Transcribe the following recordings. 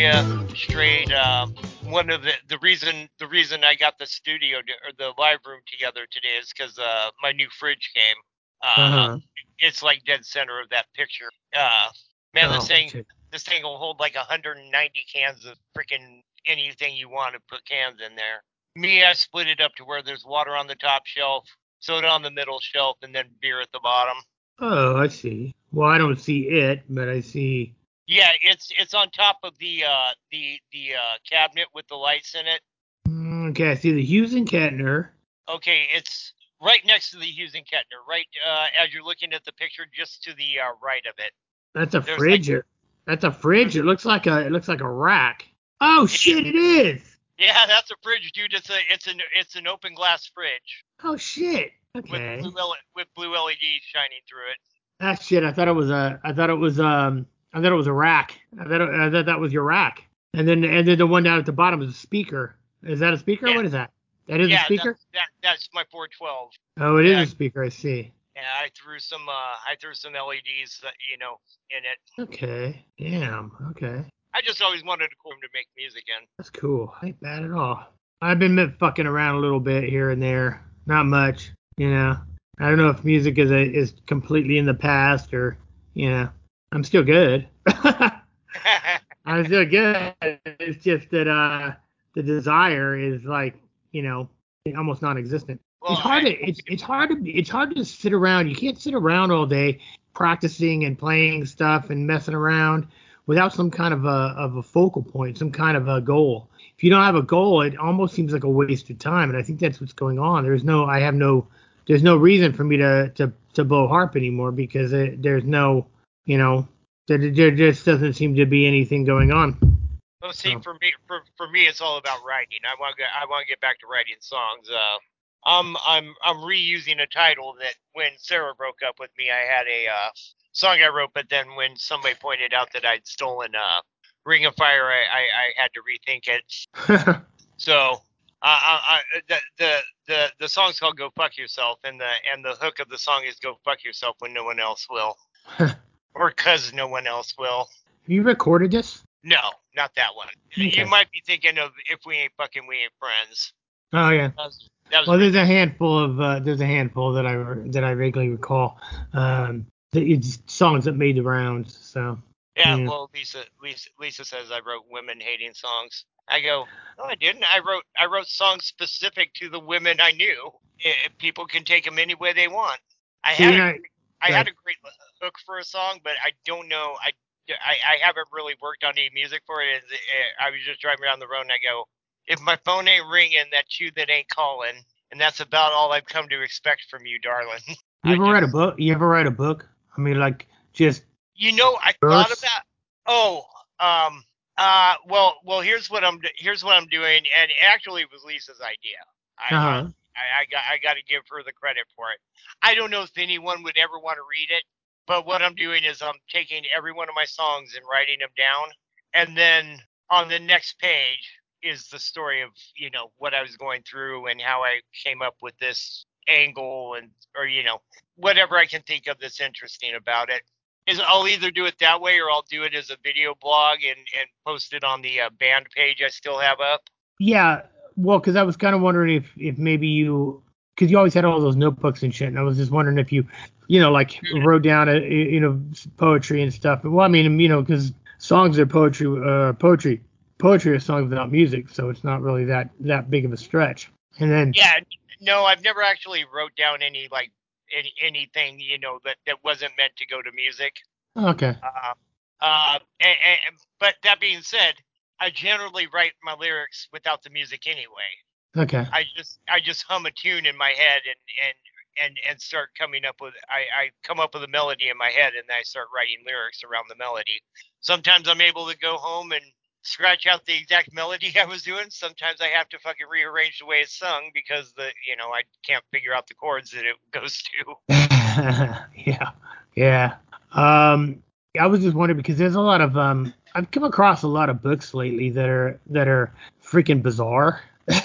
area straight. Um, one of the the reason the reason I got the studio to, or the live room together today is because uh, my new fridge came. Uh, Uh-huh. It's like dead center of that picture. Uh, man, this Oh, thing okay. this thing will hold like 190 cans of freaking anything you want to put cans in there. Me, I split it up to where there's water on the top shelf, soda on the middle shelf, and then beer at the bottom. Oh, I see. Well, I don't see it, but I see. Yeah, it's it's on top of the uh the the uh cabinet with the lights in it. Okay, I see the Hughes and Kettner. Okay, it's right next to the Hughes and Kettner, right uh, as you're looking at the picture, just to the uh, right of it. That's a There's fridge. like- That's a fridge. It looks like a. It looks like a rack. Oh shit! It is. Yeah, that's a fridge, dude. It's a it's an it's an open glass fridge Oh shit. with Okay. blue with blue LEDs shining through it. That shit. I thought it was a. I thought it was um. I thought it was a rack. I thought, it, I thought that was your rack. And then and then the one down at the bottom is a speaker. Is that a speaker? Yeah. What is that? That is yeah, a speaker. That, that that's my 412. Oh, it is yeah. a speaker. I see. Yeah, I threw some uh I threw some LEDs, uh, you know, in it. Okay. Damn. Okay. I just always wanted to to make music in. That's cool. Ain't bad at all. I've been fucking around a little bit here and there. Not much, you know. I don't know if music is a, is completely in the past or, you know, I'm still good. I'm still good. It's just that uh the desire is like, you know, almost non-existent. well, it's hard I- to it's it's hard to it's hard to sit around. You can't sit around all day practicing and playing stuff and messing around without some kind of a of a focal point, some kind of a goal. If you don't have a goal, it almost seems like a waste of time, and I think that's what's going on. There's no I have no there's no reason for me to to to blow harp anymore because it, there's no you know there, there just doesn't seem to be anything going on. Well, see, So- for me, for, for me, it's all about writing. I want to, I want to get back to writing songs. Uh, I'm, I'm, I'm reusing a title that when Sarah broke up with me, I had a uh, song I wrote, but then when somebody pointed out that I'd stolen uh, Ring of Fire, I, I, I had to rethink it. So, uh, I, I, the, the, the, the song's called "Go Fuck Yourself," and the, and the hook of the song is "Go fuck yourself when no one else will," or "Cause no one else will." Have you recorded this? No, not that one. Okay. You might be thinking of "If We Ain't Fucking, We Ain't Friends." Oh yeah. That was, that was Well, there's a handful of uh, there's a handful that I that I vaguely recall. Um, it's songs that made the rounds. So yeah. yeah. Well, Lisa, Lisa, Lisa says I wrote women hating songs. I go, no, I didn't. I wrote, I wrote songs specific to the women I knew. I- people can take them any way they want. I So had, you're a, not- I had a great hook for a song, but I don't know. I, I, I haven't really worked on any music for it. It's, uh, I was just driving around the road and I go, if my phone ain't ringing, that's you that ain't calling, and that's about all I've come to expect from you, darling. you ever write a book? You ever write a book? I mean, like just You know, I thought about. Oh, um, uh, well, well, here's what I'm here's what I'm doing, and actually, it was Lisa's idea. I, Uh-huh. I, I got I got to give her the credit for it. I don't know if anyone would ever want to read it, but what I'm doing is I'm taking every one of my songs and writing them down, and then on the next page is the story of you know what I was going through and how I came up with this angle and or you know whatever I can think of that's interesting about it is I'll either do it that way or I'll do it as a video blog and and post it on the uh, band page I still have up. yeah. Well, because I was kind of wondering if if maybe you because you always had all those notebooks and shit, and I was just wondering if you you know like wrote down a, you know poetry and stuff. Well, I mean you know because songs are poetry uh poetry poetry are songs without music, so it's not really that that big of a stretch. And then Yeah, no, I've never actually wrote down any like any anything you know that that wasn't meant to go to music. okay, Uh, uh, and, and, but that being said, I generally write my lyrics without the music anyway. okay. I just I just hum a tune in my head and and and and start coming up with I I come up with a melody in my head and then I start writing lyrics around the melody. Sometimes I'm able to go home and scratch out the exact melody I was doing. Sometimes I have to fucking rearrange the way it's sung because the you know I can't figure out the chords that it goes to. yeah, yeah. Um, I was just wondering because there's a lot of um, I've come across a lot of books lately that are that are freaking bizarre,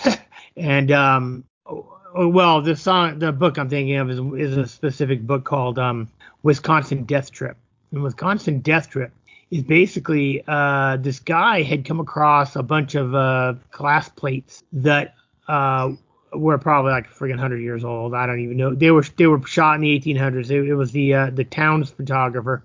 and um, oh, oh, well, the song, the book I'm thinking of is is a specific book called um, Wisconsin Death Trip. And Wisconsin Death Trip is basically uh, this guy had come across a bunch of uh, glass plates that uh, were probably like freaking hundred years old. I don't even know. They were they were shot in the 1800s. It, it was the uh, the town's photographer,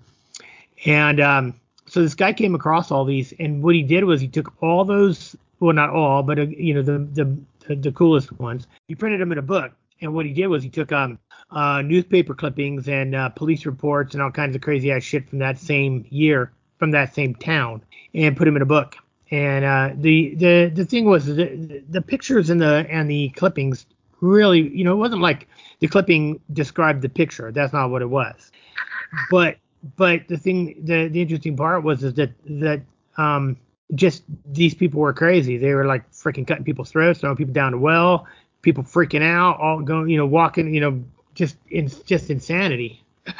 and um, so this guy came across all these, and what he did was he took all those, well not all, but uh, you know the, the the the coolest ones. He printed them in a book, and what he did was he took um uh, newspaper clippings and uh, police reports and all kinds of crazy ass shit from that same year from that same town and put them in a book. And uh, the the the thing was the, the pictures and the and the clippings really, you know, it wasn't like the clipping described the picture. That's not what it was. But but the thing the the interesting part was is that that um just these people were crazy. They were like freaking cutting people's throats, throwing people down the well, people freaking out, all going, you know, walking, you know, just in just insanity.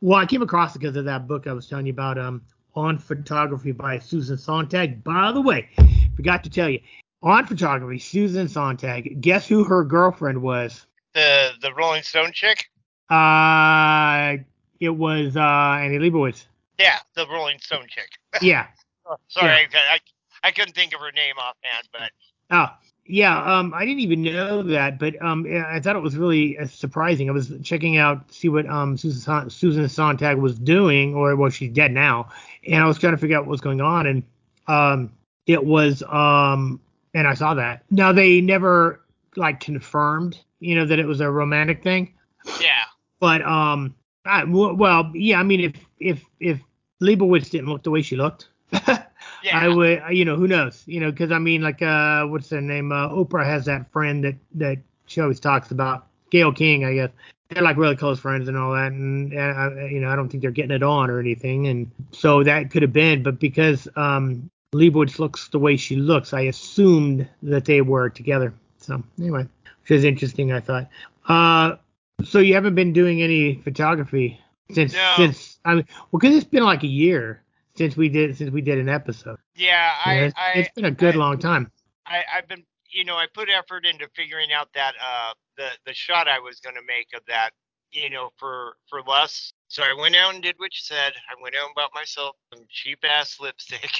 well, I came across it because of that book I was telling you about, um, on photography by Susan Sontag. By the way, forgot to tell you, on photography, Susan Sontag. Guess who her girlfriend was? The the Rolling Stone chick. Uh, it was uh Annie Leibovitz. Yeah, the Rolling Stone chick. Yeah. Oh, sorry, I, I I couldn't think of her name offhand, but Oh, yeah. Um, I didn't even know that, but um, I thought it was really uh, surprising. I was checking out, see what um Susan Susan Sontag was doing, or well, she's dead now, and I was trying to figure out what was going on, and um, it was um, and I saw that. Now they never like confirmed, you know, that it was a romantic thing, yeah, but um, I, well, yeah. I mean, if if if Leibovitz didn't look the way she looked. yeah, I would, you know, who knows, you know, because I mean, like, uh, what's her name? Uh, Oprah has that friend that that she always talks about, Gayle King, I guess. They're like really close friends and all that, and, and I, you know, I don't think they're getting it on or anything, and so that could have been, but because um, Leibovitz looks the way she looks, I assumed that they were together. So anyway, which is interesting, I thought. Uh, so you haven't been doing any photography since No. since I mean, well, because it's been like a year since we did since we did an episode. yeah. You know, it's, I it's been a good I- long time. I, I've been, you know, I put effort into figuring out that uh the the shot I was gonna make of that, you know, for for less. So I went out and did what you said. I went out and bought myself some cheap ass lipstick.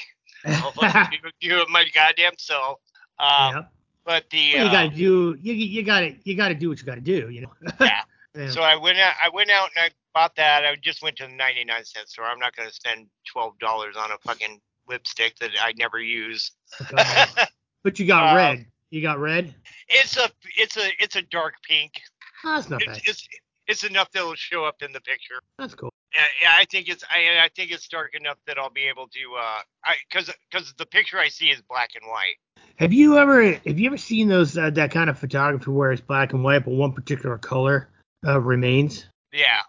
I'll do, do it my goddamn self. Um, yeah. but the Well, you uh, gotta do you you gotta you gotta do what you gotta do. You know. Yeah. Yeah. So I went out. I went out and I bought that. I just went to the 99 cent store. I'm not going to spend twelve dollars on a fucking lipstick that I never use. But you got Um, red. You got red. it's a it's a it's a dark pink. Oh, that's not bad. It's it's, it's enough that will show up in the picture. That's cool. Yeah, yeah, I think it's I, I think it's dark enough that I'll be able to uh I because because the picture I see is black and white. Have you ever have you ever seen those uh, that kind of photography where it's black and white but one particular color uh, remains? Yeah.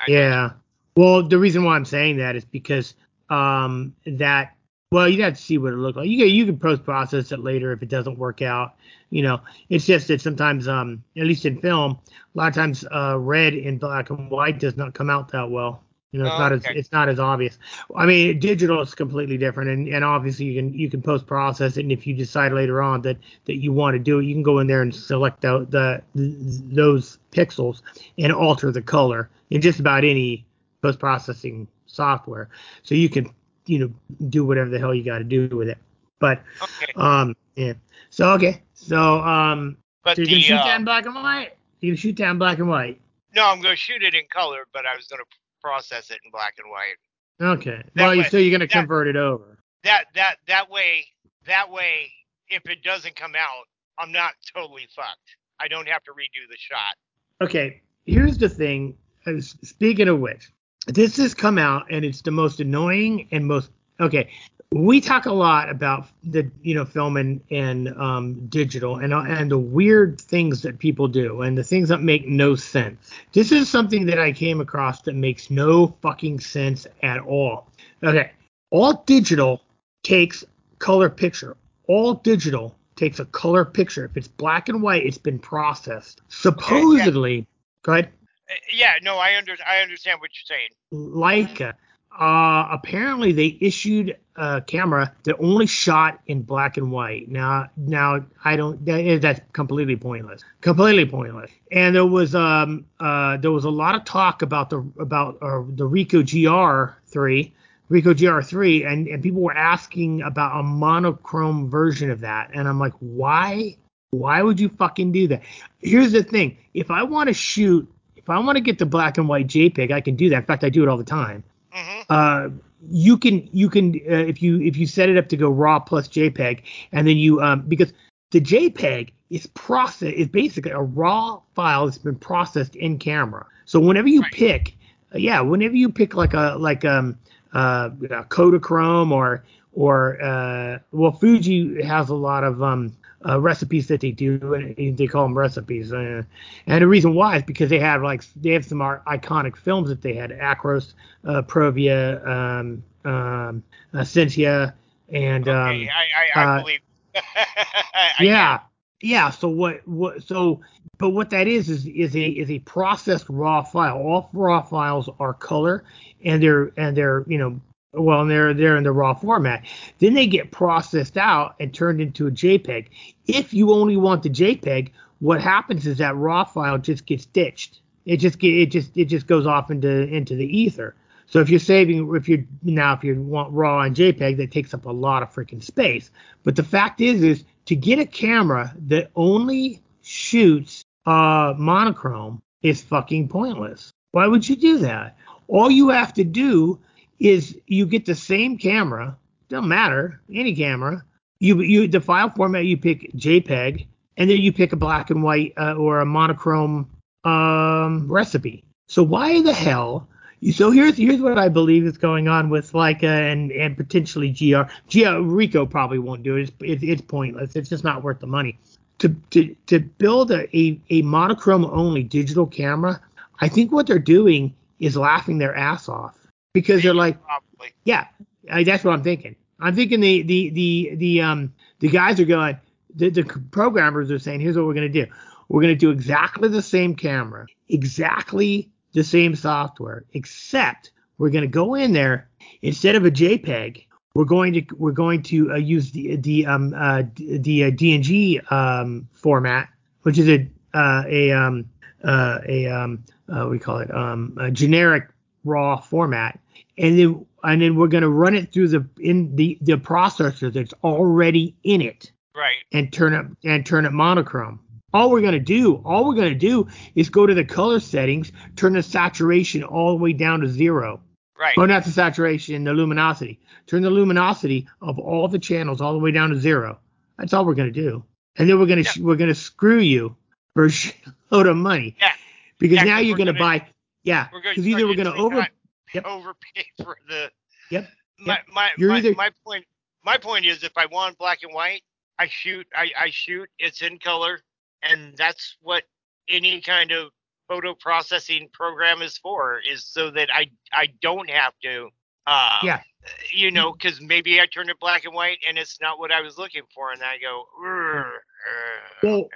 I- Yeah. Well, the reason why I'm saying that is because um that well you have to see what it looked like. You can you can post process it later if it doesn't work out. You know, it's just that sometimes um at least in film, a lot of times uh red in black and white does not come out that well. You know, it's Oh, not okay. as it's not as obvious. I mean, digital is completely different, and, and obviously you can you can post process it, and if you decide later on that that you want to do it, you can go in there and select the, the those pixels and alter the color in just about any post processing software. So you can you know do whatever the hell you got to do with it. But Okay. um yeah. So okay. So um But so you can shoot uh, that in black and white. You can shoot in black and white. no, I'm going to shoot it in color, but I was going to process it in black and white. Okay. That well, you way- so you're gonna convert it over. that that that way that way if it doesn't come out i'm not totally fucked i don't have to redo the shot Okay, here's the thing. uh, Speaking of which, this has come out and it's the most annoying and most okay. We talk a lot about the you know film and, and um, digital and uh, and the weird things that people do and the things that make no sense. This is something that I came across that makes no fucking sense at all. Okay, all digital takes color picture. All digital takes a color picture. If it's black and white, it's been processed. Supposedly, go ahead. Uh, yeah no i under i understand what you're saying Leica. Uh, apparently they issued a camera that only shot in black and white. Now, now I don't. That is, that's completely pointless. Completely pointless. And there was um uh there was a lot of talk about the about uh, the Ricoh GR3 Ricoh GR3, and, and people were asking about a monochrome version of that, and I'm like, why? Why would you fucking do that? Here's the thing: if I want to shoot, if I want to get the black and white JPEG, I can do that. In fact, I do it all the time. Hmm Uh, you can you can uh, if you if you set it up to go raw plus JPEG, and then you um because the JPEG is process is basically a raw file that's been processed in camera. So whenever you Right. pick, uh, yeah, whenever you pick like a like um uh a Kodachrome or or uh well Fuji has a lot of um uh, recipes that they do and they call them recipes uh, and the reason why is because they have like they have some iconic films that they had Acros, uh, Provia, um, um, Cynthia, and um, Okay, I I, I uh, believe. I- yeah, yeah. So what what so but what that is is is a is a processed raw file. All raw files are color and they're and they're you know well they're they're in the raw format. Then they get processed out and turned into a JPEG. If you only want the JPEG, what happens is that raw file just gets ditched. It just get it just it just goes off into into the ether. So if you're saving, if you now if you want raw and JPEG, that takes up a lot of freaking space. But the fact is, is to get a camera that only shoots uh, monochrome is fucking pointless. Why would you do that? All you have to do is you get the same camera, doesn't matter, any camera. You you the file format you pick JPEG, and then you pick a black and white uh, or a monochrome um, recipe. So why the hell? So here's here's what I believe is going on with Leica and and potentially GR. GR Ricoh probably won't do it. It's, it's, it's pointless. It's just not worth the money. To to to build a, a, a monochrome only digital camera, I think what they're doing is laughing their ass off because they're like, Probably. yeah, I, that's what I'm thinking. I'm thinking the the the the um the guys are going. The, the programmers are saying, here's what we're gonna do. We're gonna do exactly the same camera, exactly the same software, except we're gonna go in there instead of a JPEG. We're going to we're going to uh, use the the um uh the uh, DNG um format, which is a uh, a um uh, a um uh, we call it um a generic raw format, and then and then we're going to run it through the in the the processor that's already in it Right. and turn it and turn it monochrome. All we're going to do, all we're going to do is go to the color settings, turn the saturation all the way down to zero. Right. Or not the saturation, the luminosity. Turn the luminosity of all the channels all the way down to zero. That's all we're going to do. And then we're going to Yeah. we're going to screw you for a load of money. Yeah. Because Yeah, now you're going to buy yeah, because either we're going to over Yep. overpay for the. Yep. My my You're my, either- my point my point is if I want black and white, I shoot I I shoot it's in color, and that's what any kind of photo processing program is for is so that I I don't have to. Uh, Yeah. You know, because maybe I turn it black and white and it's not what I was looking for, and I go. Well, okay."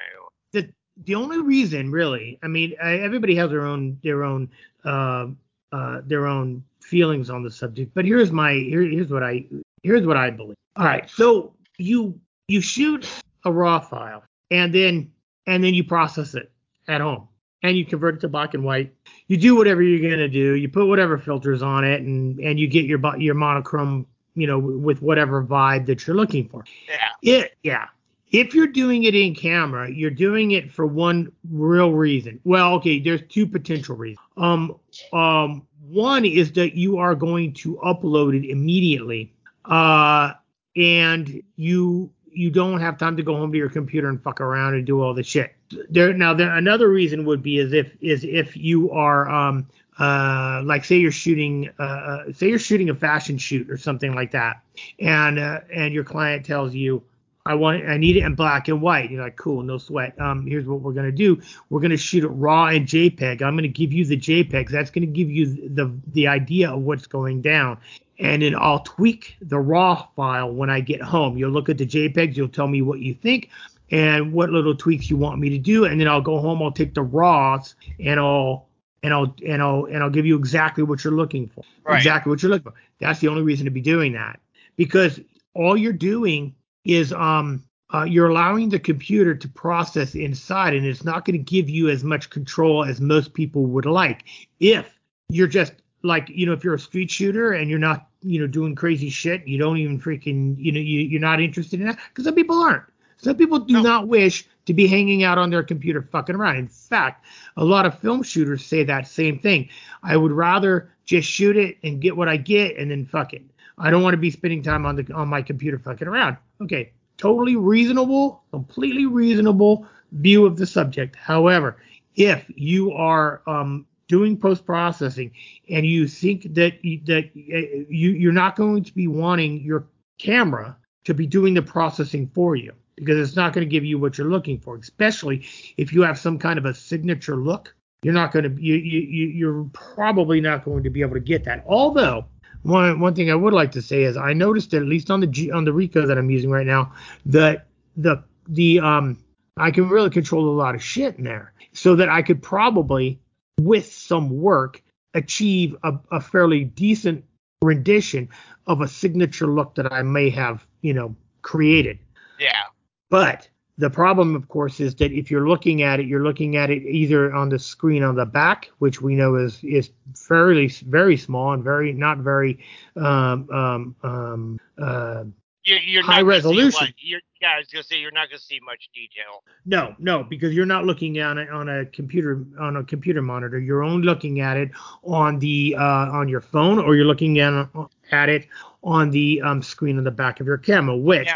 the the only reason really i mean I, everybody has their own their own uh, uh, their own feelings on the subject but here's my here, here's what i here's what i believe all right so you you shoot a raw file and then and then you process it at home and you convert it to black and white you do whatever you're going to do you put whatever filters on it and and you get your your monochrome you know with whatever vibe that you're looking for yeah. it yeah. If you're doing it in camera, you're doing it for one real reason. Well, okay, there's two potential reasons. Um, um, one is that you are going to upload it immediately, uh, and you you don't have time to go home to your computer and fuck around and do all the shit. There now, there another reason would be is if is if you are um uh like say you're shooting uh uh, say you're shooting a fashion shoot or something like that, and uh, and your client tells you I want I need it in black and white. You're like, cool, no sweat. Um, here's what we're gonna do. We're gonna shoot it raw in JPEG. I'm gonna give you the JPEGs. That's gonna give you the the idea of what's going down. And then I'll tweak the raw file when I get home. You'll look at the JPEGs, you'll tell me what you think and what little tweaks you want me to do. And then I'll go home, I'll take the raws and I'll and I'll and I'll and I'll give you exactly what you're looking for. Right. Exactly what you're looking for. That's the only reason to be doing that. Because all you're doing is um uh, you're allowing the computer to process inside and it's not going to give you as much control as most people would like if you're just like you know if you're a street shooter and you're not you know doing crazy shit. You don't even freaking you know you, you're not interested in that because some people aren't. Some people do No. not wish to be hanging out on their computer fucking around. In fact, a lot of film shooters say that same thing. I would rather just shoot it and get what I get and then fuck it. I don't want to be spending time on the on my computer fucking around. Okay, totally reasonable, completely reasonable view of the subject. However, if you are um, doing post processing and you think that that uh, you you're not going to be wanting your camera to be doing the processing for you because it's not going to give you what you're looking for, especially if you have some kind of a signature look. You're not going to you you- you're probably not going to be able to get that. Although one one thing I would like to say is I noticed that at least on the G, on the Ricoh that I'm using right now that the the um I can really control a lot of shit in there so that I could probably with some work achieve a, a fairly decent rendition of a signature look that I may have you know created. Yeah. But the problem, of course, is that if you're looking at it, you're looking at it either on the screen on the back, which we know is is fairly very small and very not very um, um, um, uh, You, you're High not gonna see lot- resolution. You're, yeah, I was gonna say you're not gonna see much detail. no, no, because you're not looking on a, on a computer on a computer monitor. You're only looking at it on the uh, on your phone, or you're looking at at it on the um, screen on the back of your camera, which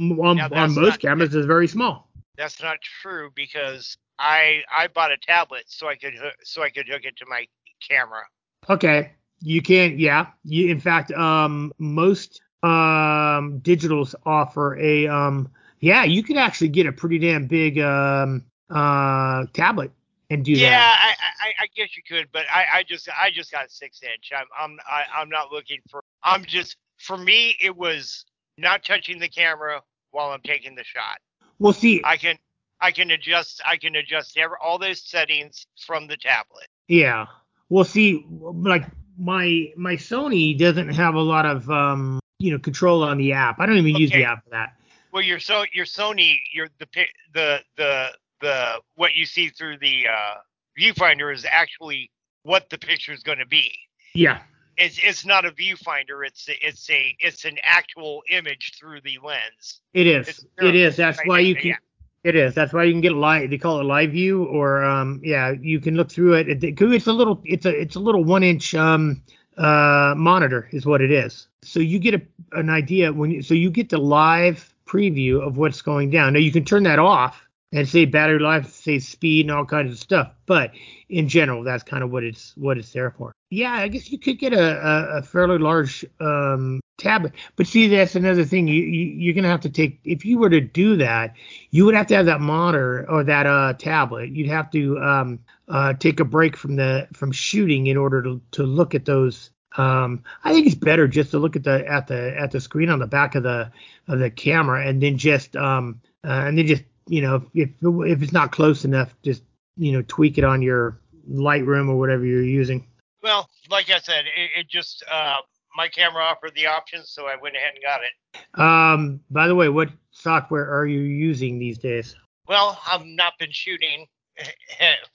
on, on most not- cameras is very small. that's not true because I I bought a tablet so I could so I could hook it to my camera. Okay. You can't. yeah. You, in fact, um, most um, digitals offer a, um, yeah, you could actually get a pretty damn big um, uh, tablet and do yeah, that. I, I I guess you could, but I I just I just got six inch. I'm I'm I, I'm not looking for. I'm just for me it was not touching the camera while I'm taking the shot. Well, see, I can I can adjust I can adjust every, all those settings from the tablet. yeah. Well, see, like my my Sony doesn't have a lot of um, you know, control on the app. I don't even use the app for that. Well, your so your Sony, your the the the the what you see through the uh, viewfinder is actually what the picture is going to be. Yeah. It's it's not a viewfinder. It's it's a it's an actual image through the lens. It is. It is. That's right why you can. yeah. It is. That's why you can get live. They call it live view, or um, yeah, you can look through it. It- it- It's a little. It's a. It's a little one inch um uh monitor is what it is. So you get a, an idea when. You, so you get the live preview of what's going down. Now you can turn that off and say battery life, say speed, and all kinds of stuff. But in general, that's kind of what it's what it's there for. Yeah, I guess you could get a, a, a fairly large um, tablet. But see, that's another thing. You, you you're gonna have to take if you were to do that, you would have to have that monitor or that uh, tablet. You'd have to um, uh, take a break from the from shooting in order to to look at those. Um, I think it's better just to look at the at the at the screen on the back of the of the camera and then just um uh, and then just you know if if it's not close enough, just you know tweak it on your Lightroom or whatever you're using. Well, like I said, it, it just uh, my camera offered the option, so I went ahead and got it. Um, by the way, what software are you using these days? Well, I've not been shooting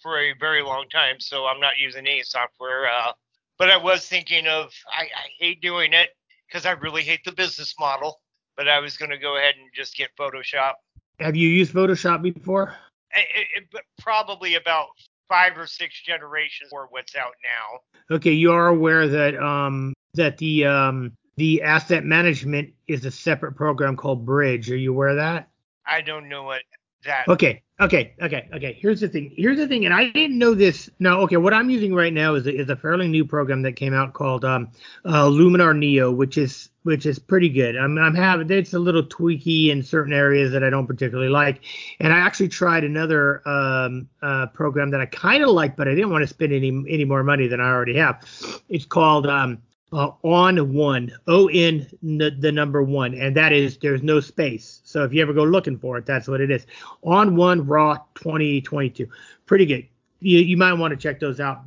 for a very long time, so I'm not using any software. Uh, but I was thinking of I, I hate doing it because I really hate the business model. But I was going to go ahead and just get Photoshop. Have you used Photoshop before? It, it, probably about five or six generations or what's out now. Okay, you are aware that um that the um the asset management is a separate program called Bridge. Are you aware of that? I don't know what that. Okay, okay, okay, okay. Here's the thing. Here's the thing, and I didn't know this. No, okay. What I'm using right now is is a fairly new program that came out called um, uh, Luminar Neo, which is which is pretty good. I'm I'm having it's a little tweaky in certain areas that I don't particularly like, and I actually tried another um, uh, program that I kind of like, but I didn't want to spend any any more money than I already have. It's called um, uh, on one o n n- the number one and that is there's no space. So if you ever go looking for it that's what it is. ON1 raw 2022 pretty good. You, you might want to check those out.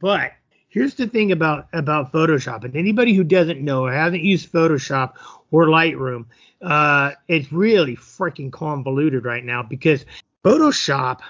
But here's the thing about about photoshop and anybody who doesn't know or hasn't used photoshop or lightroom uh it's really freaking convoluted right now because photoshop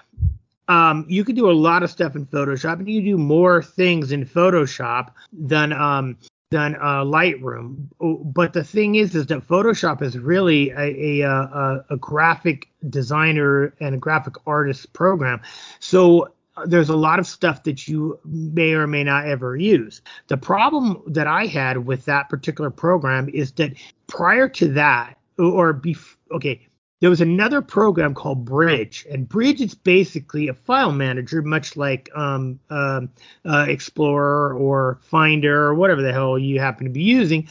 um, you can do a lot of stuff in Photoshop, and you do more things in Photoshop than um, than uh, Lightroom. But the thing is, is that Photoshop is really a, a, a, a graphic designer and a graphic artist program. So uh, there's a lot of stuff that you may or may not ever use. The problem that I had with that particular program is that prior to that, or before, okay, there was another program called Bridge, and Bridge is basically a file manager, much like um, uh, uh, Explorer or Finder or whatever the hell you happen to be using,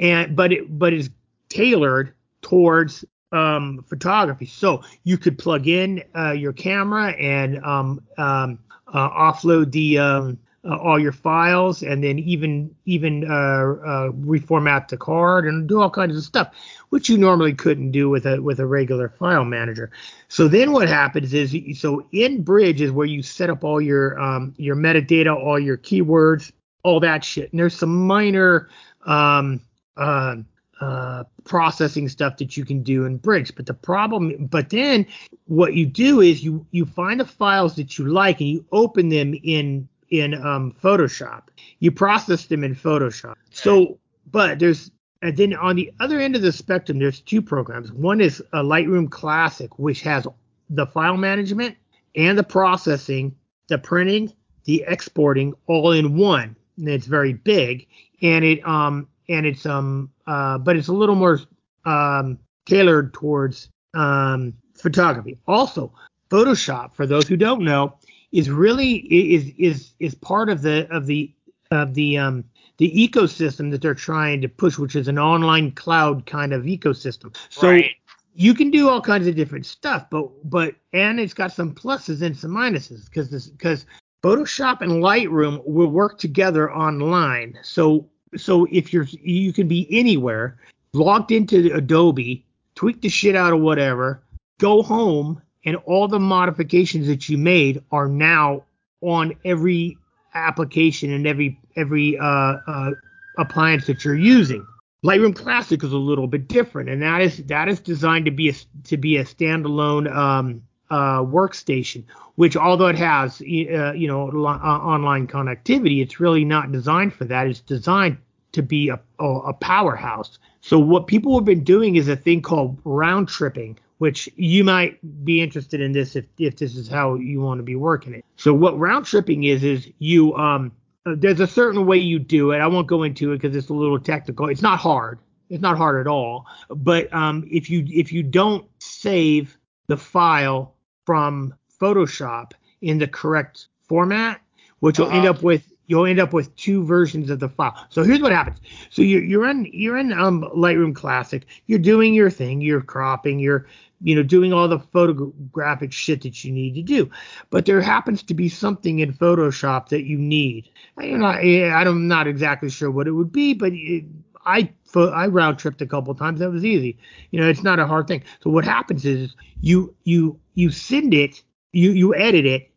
and but it but is tailored towards um, photography. So you could plug in uh, your camera and um, um, uh, offload the um, uh, all your files and then even even uh, uh, reformat the card and do all kinds of stuff, which you normally couldn't do with a with a regular file manager. So then what happens is so in Bridge is where you set up all your um, your metadata, all your keywords, all that shit. And there's some minor um, uh, uh, processing stuff that you can do in Bridge. But the problem, but then what you do is you you find the files that you like and you open them in in um, Photoshop. You process them in Photoshop. So, but there's and then on the other end of the spectrum, there's two programs. One is a Lightroom Classic, which has the file management and the processing, the printing, the exporting all in one. And it's very big, and it um and it's um uh but it's a little more um tailored towards um photography. Also, Photoshop, for those who don't know, is really is is is part of the of the of the um the ecosystem that they're trying to push, which is an online cloud kind of ecosystem. So right. you can do all kinds of different stuff, but but and it's got some pluses and some minuses because this because Photoshop and Lightroom will work together online. So so if you're you can be anywhere, logged into Adobe, tweak the shit out of whatever, go home and all the modifications that you made are now on every application and every every uh, uh, appliance that you're using. Lightroom Classic is a little bit different, and that is that is designed to be a to be a standalone um, uh, workstation. Which, although it has uh, you know uh, online connectivity, it's really not designed for that. It's designed to be a, a powerhouse. So what people have been doing is a thing called round tripping, which you might be interested in this if, if this is how you want to be working it. So what round tripping is is you um there's a certain way you do it. I won't go into it because it's a little technical. It's not hard. It's not hard at all. But um, if you if you don't save the file from Photoshop in the correct format, which you'll uh-huh. end up with you'll end up with two versions of the file. So here's what happens. So you're, you're in you're in um, Lightroom Classic. You're doing your thing. You're cropping. You're you know, doing all the photographic shit that you need to do. But there happens to be something in Photoshop that you need. You're not, I'm not exactly sure what it would be, but it, I I round tripped a couple times. That was easy. You know, it's not a hard thing. So what happens is you you you send it, you you edit it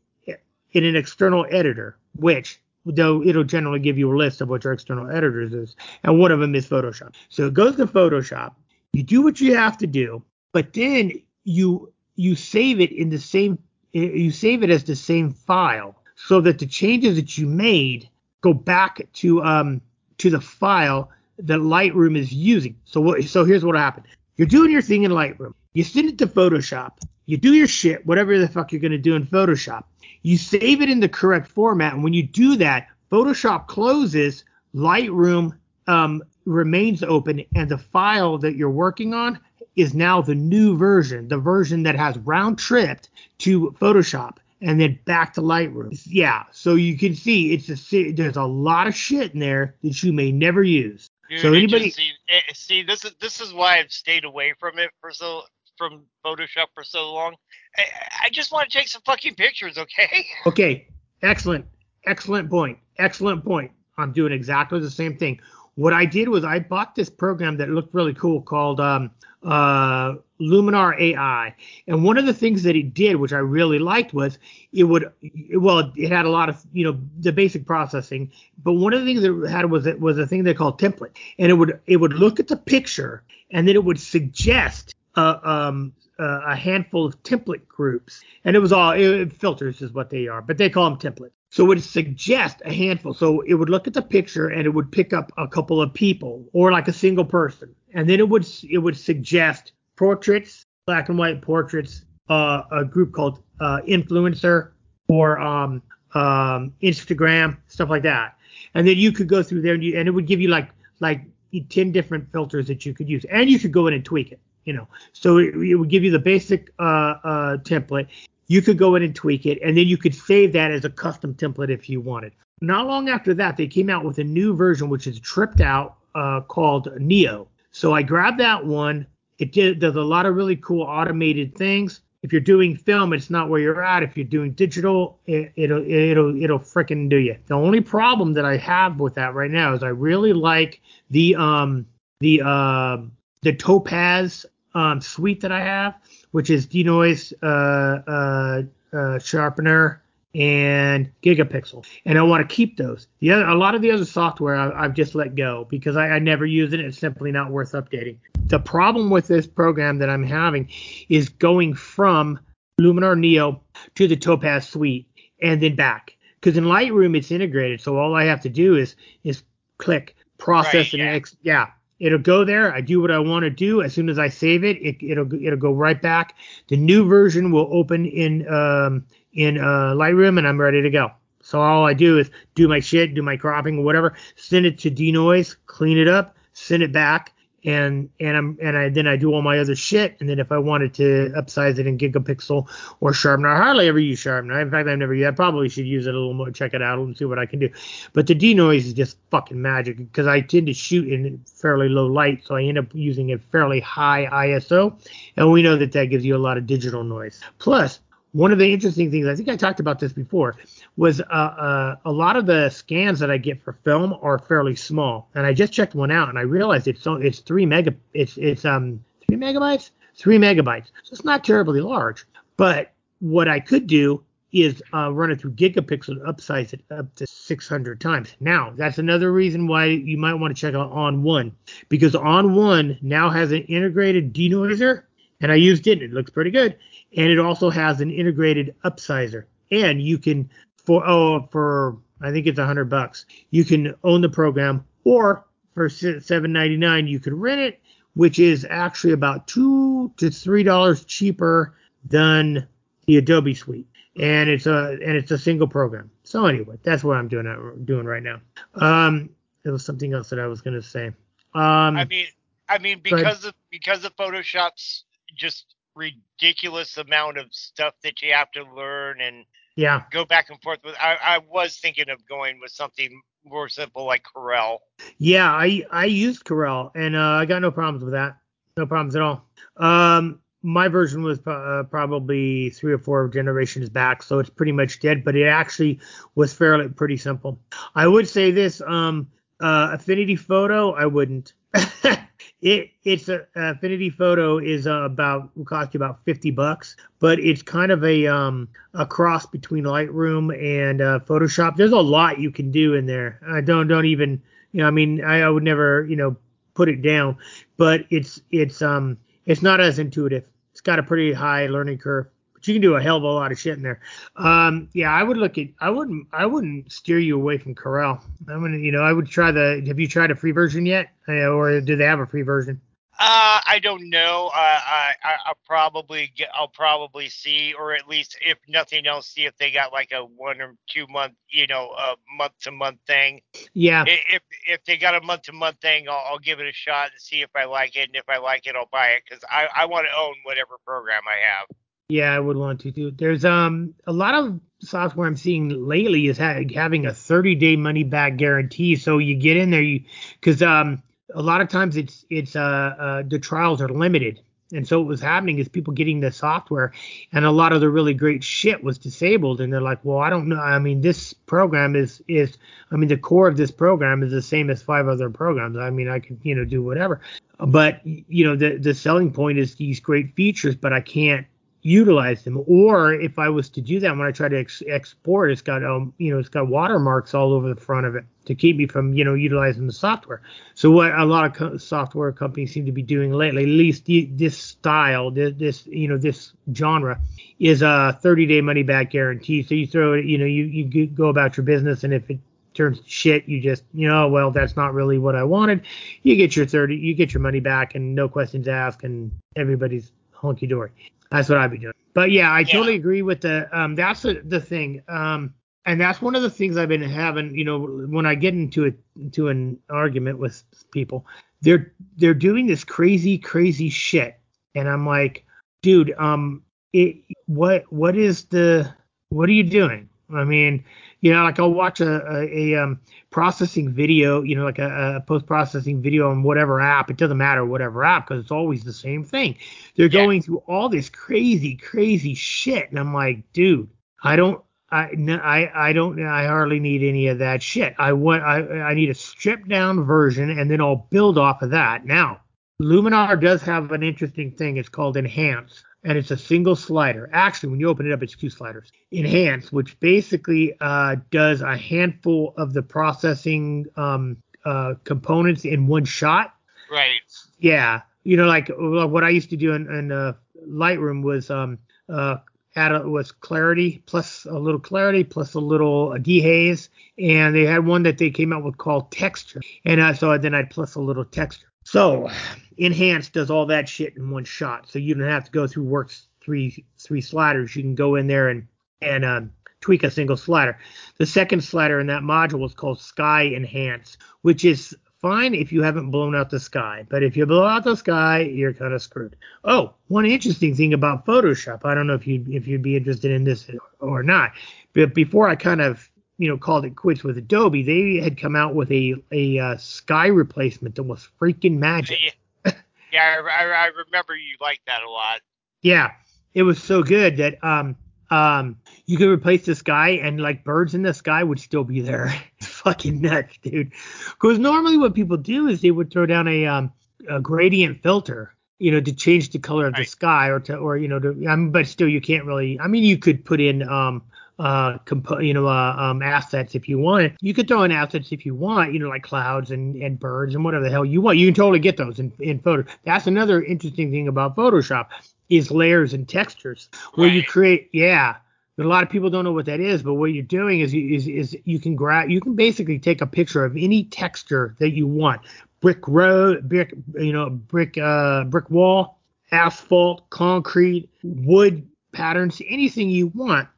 in an external editor, which though it'll generally give you a list of what your external editors is, and one of them is Photoshop. So it goes to Photoshop. You do what you have to do but then you you save it in the same you save it as the same file so that the changes that you made go back to um to the file that Lightroom is using. So what so here's what happened. You're doing your thing in Lightroom. You send it to Photoshop. You do your shit, whatever the fuck you're gonna do in Photoshop. You save it in the correct format, and when you do that, Photoshop closes, Lightroom um, remains open, and the file that you're working on is now the new version, the version that has round tripped to Photoshop and then back to Lightroom. Yeah, so you can see it's a there's a lot of shit in there that you may never use. Dude, so anybody see, eh, see this is this is why I've stayed away from it for so from Photoshop for so long. I, I just want to take some fucking pictures, okay? Okay, excellent, excellent point, excellent point. I'm doing exactly the same thing. What I did was I bought this program that looked really cool called um, uh, Luminar AI. And one of the things that it did, which I really liked, was it would, well, it had a lot of, you know, the basic processing. But one of the things that it had was it was a thing they called template, and it would it would look at the picture and then it would suggest uh, um, uh, a handful of template groups, and it was all it, filters is what they are, but they call them templates. So it would suggest a handful. So it would look at the picture and it would pick up a couple of people or like a single person, and then it would it would suggest portraits, black and white portraits, uh, a group called uh, influencer or um, um, Instagram, stuff like that. And then you could go through there and, you, and it would give you like like 10 different filters that you could use, and you could go in and tweak it. You know, so it, it would give you the basic uh, uh, template. You could go in and tweak it, and then you could save that as a custom template if you wanted. Not long after that, they came out with a new version, which is tripped out, uh, called Neo. So I grabbed that one. It did, does a lot of really cool automated things if you're doing film, it's not where you're at. If you're doing digital, it, will it'll it'll fricking do you. The only problem that I have with that right now is I really like the um the uh the Topaz um suite that I have, which is Denoise uh uh, uh sharpener and gigapixel. And i want to keep those. The other a lot of the other software I, have just let go because I, I, never use it. It's simply not worth updating. The problem with this program that i'm having is going from luminar neo to the topaz suite and then back. Because in lightroom it's integrated. So all i have to do is is click process right, and yeah. Ex- yeah it'll go there. I do what i want to do. As soon as i save it, it it'll it'll go right back. The new version will open in um in uh, Lightroom and I'm ready to go. So all I do is do my shit, do my cropping whatever, send it to denoise, clean it up, send it back, and and I'm and I then I do all my other shit. And then if I wanted to upsize it in gigapixel or sharpener, I hardly ever use sharpener. In fact, I've never used. I probably should use it a little more, check it out and see what I can do. But the denoise is just fucking magic because I tend to shoot in fairly low light, so I end up using a fairly high ISO, and we know that that gives you a lot of digital noise. Plus, one of the interesting things, I think I talked about this before, was uh, uh, a lot of the scans that I get for film are fairly small. And I just checked one out and I realized it's so it's three mega it's it's um three megabytes, three megabytes. So it's not terribly large. But what I could do is uh, run it through gigapixel to upsize it up to 600 times. Now, that's another reason why you might want to check out ON1 because ON1 now has an integrated denoiser, and I used it. It looks pretty good and it also has an integrated upsizer. And you can for oh for I think it's a hundred bucks. You can own the program, or for seven ninety nine you could rent it, which is actually about two to three dollars cheaper than the Adobe Suite. And it's a and it's a single program. So anyway, that's what I'm doing uh, doing right now. Um, there was something else that I was gonna say. Um, I mean, I mean because of because of Photoshop's just ridiculous amount of stuff that you have to learn and yeah go back and forth with. I, I was thinking of going with something more simple like Corel. Yeah, I I used Corel and uh, I got no problems with that. No problems at all. Um, my version was uh, probably three or four generations back, so it's pretty much dead. But it actually was fairly pretty simple. I would say this: um, uh, Affinity Photo, I wouldn't. It it's a Affinity Photo is uh, about will cost you about fifty bucks, but it's kind of a um a cross between Lightroom and uh, Photoshop. There's a lot you can do in there. I don't don't even you know I mean I, I would never you know put it down, but it's it's um it's not as intuitive. It's got a pretty high learning curve you can do a hell of a lot of shit in there. Um, yeah, I would look at. I wouldn't. I wouldn't steer you away from Corel. I'm gonna. You know, I would try the. Have you tried a free version yet, uh, or do they have a free version? Uh, I don't know. Uh, I, I I'll probably get. I'll probably see, or at least if nothing else, see if they got like a one or two month, you know, a month to month thing. Yeah. If if they got a month to month thing, I'll, I'll give it a shot and see if I like it, and if I like it, I'll buy it because I I want to own whatever program I have. Yeah, I would want to too. There's um a lot of software I'm seeing lately is ha- having a 30 day money back guarantee. So you get in there, you because um a lot of times it's it's uh, uh the trials are limited, and so what was happening is people getting the software, and a lot of the really great shit was disabled, and they're like, well, I don't know. I mean, this program is is I mean the core of this program is the same as five other programs. I mean, I can you know do whatever, but you know the the selling point is these great features, but I can't utilize them. Or if I was to do that when I try to ex- export, it's got um you know it's got watermarks all over the front of it to keep me from you know utilizing the software. So what a lot of co- software companies seem to be doing lately, at least this style, this, this you know this genre, is a 30 day money back guarantee. So you throw it, you know you you go about your business, and if it turns shit, you just you know well that's not really what I wanted. You get your 30, you get your money back, and no questions asked, and everybody's hunky dory. That's what I'd be doing. But yeah, I yeah. totally agree with the um that's the, the thing. Um and that's one of the things I've been having, you know, when I get into it into an argument with people, they're they're doing this crazy, crazy shit. And I'm like, dude, um it what what is the what are you doing? I mean, you know, like I'll watch a, a, a um, processing video, you know, like a, a post processing video on whatever app. It doesn't matter whatever app because it's always the same thing. They're yeah. going through all this crazy, crazy shit, and I'm like, dude, I don't. I, no, I I don't I hardly need any of that shit. I want I I need a stripped down version and then I'll build off of that. Now, Luminar does have an interesting thing. It's called Enhance and it's a single slider. Actually, when you open it up, it's two sliders. Enhance, which basically uh, does a handful of the processing um, uh, components in one shot. Right. Yeah. You know, like what I used to do in, in uh, Lightroom was um, uh, add a, was clarity plus a little clarity plus a little uh, dehaze, and they had one that they came out with called texture, and uh, so then I'd plus a little texture. So Enhance does all that shit in one shot, so you don't have to go through works three three sliders. You can go in there and and um, tweak a single slider. The second slider in that module is called Sky Enhance, which is fine if you haven't blown out the sky, but if you blow out the sky, you're kind of screwed. Oh, one interesting thing about Photoshop, I don't know if you if you'd be interested in this or not, but before I kind of you know called it quits with Adobe, they had come out with a a uh, sky replacement that was freaking magic. Yeah, yeah I, I remember you liked that a lot. Yeah, it was so good that um um you could replace the sky and like birds in the sky would still be there. it's fucking nuts, dude. Because normally what people do is they would throw down a um a gradient filter you know, to change the color of right. the sky or to, or, you know, to, I mean, but still you can't really, I mean, you could put in, um, uh, comp- you know, uh, um, assets if you want. You could throw in assets if you want, you know, like clouds and, and birds and whatever the hell you want. You can totally get those in, in photo. That's another interesting thing about Photoshop is layers and textures where right. you create, yeah. A lot of people don't know what that is, but what you're doing is is, is you can grab you can basically take a picture of any texture that you want. Brick road, brick, you know, brick uh brick wall, asphalt, concrete, wood patterns, anything you want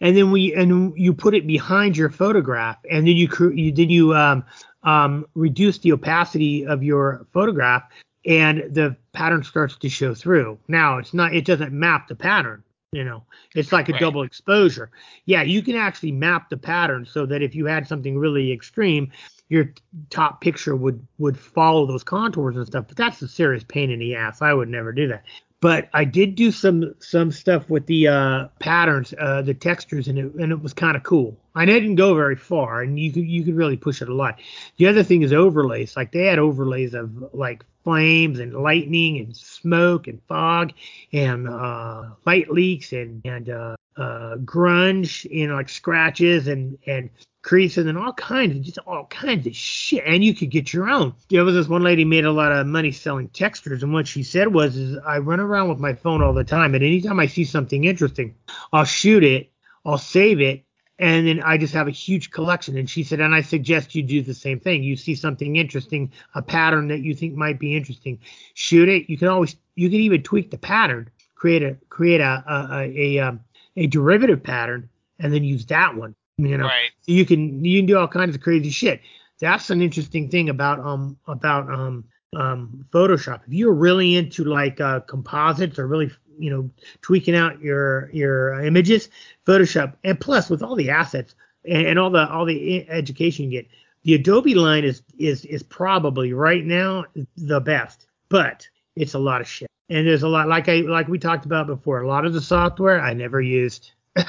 and then we and you put it behind your photograph, and then you you then you um, um, reduce the opacity of your photograph, and the pattern starts to show through. Now it's not it doesn't map the pattern. You know, it's like a right. double exposure. Yeah, you can actually map the pattern so that if you had something really extreme, your top picture would would follow those contours and stuff. But that's a serious pain in the ass. I would never do that but I did do some some stuff with the uh, patterns, uh, the textures, and it and it was kind of cool. I didn't go very far, and you could you could really push it a lot. The other thing is overlays. Like they had overlays of like flames and lightning and smoke and fog and uh, light leaks and and uh, uh, grunge, know, like scratches and and creases and all kinds of just all kinds of shit. And you could get your own. There was this one lady made a lot of money selling textures, and what she said was, "Is I run around with my phone all the time, and anytime I see something interesting, I'll shoot it, I'll save it." And then I just have a huge collection. And she said, and I suggest you do the same thing. You see something interesting, a pattern that you think might be interesting, shoot it. You can always, you can even tweak the pattern, create a, create a, a, a, a, um, a derivative pattern, and then use that one you know, right. you can you can do all kinds of crazy shit. That's an interesting thing about um about um um Photoshop. If you're really into like uh, composites or really you know tweaking out your your images, Photoshop, and plus with all the assets and, and all the all the education you get, the Adobe line is is is probably right now the best, but it's a lot of shit. And there's a lot like I like we talked about before. A lot of the software I never used.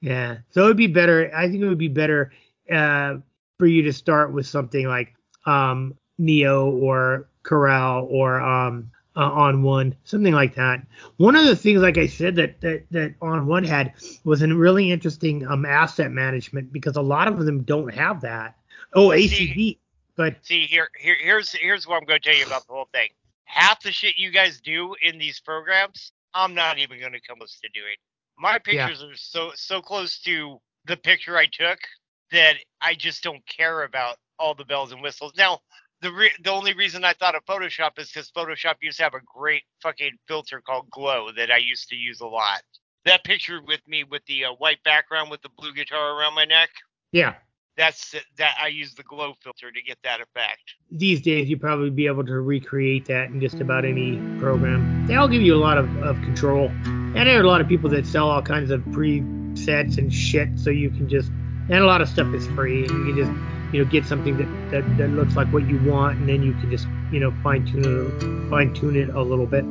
Yeah. So it would be better. I think it would be better uh, for you to start with something like um, Neo or Corel or um, uh, ON1, something like that. One of the things, like I said, that that that ON1 had was a really interesting um, asset management because a lot of them don't have that. Oh, ACDSee. But see here, here here's here's what I'm going to tell you about the whole thing. Half the shit you guys do in these programs, I'm not even going to come close to doing. My pictures yeah. are so so close to the picture I took that I just don't care about all the bells and whistles. Now, the re- the only reason I thought of Photoshop is because Photoshop used to have a great fucking filter called Glow that I used to use a lot. That picture with me with the uh, white background with the blue guitar around my neck. Yeah. That's that I use the glow filter to get that effect. These days, you probably be able to recreate that in just about any program. They all give you a lot of, of control, and there are a lot of people that sell all kinds of presets and shit, so you can just and a lot of stuff is free, and you can just you know get something that, that, that looks like what you want and then you can just you know fine tune it fine tune it a little bit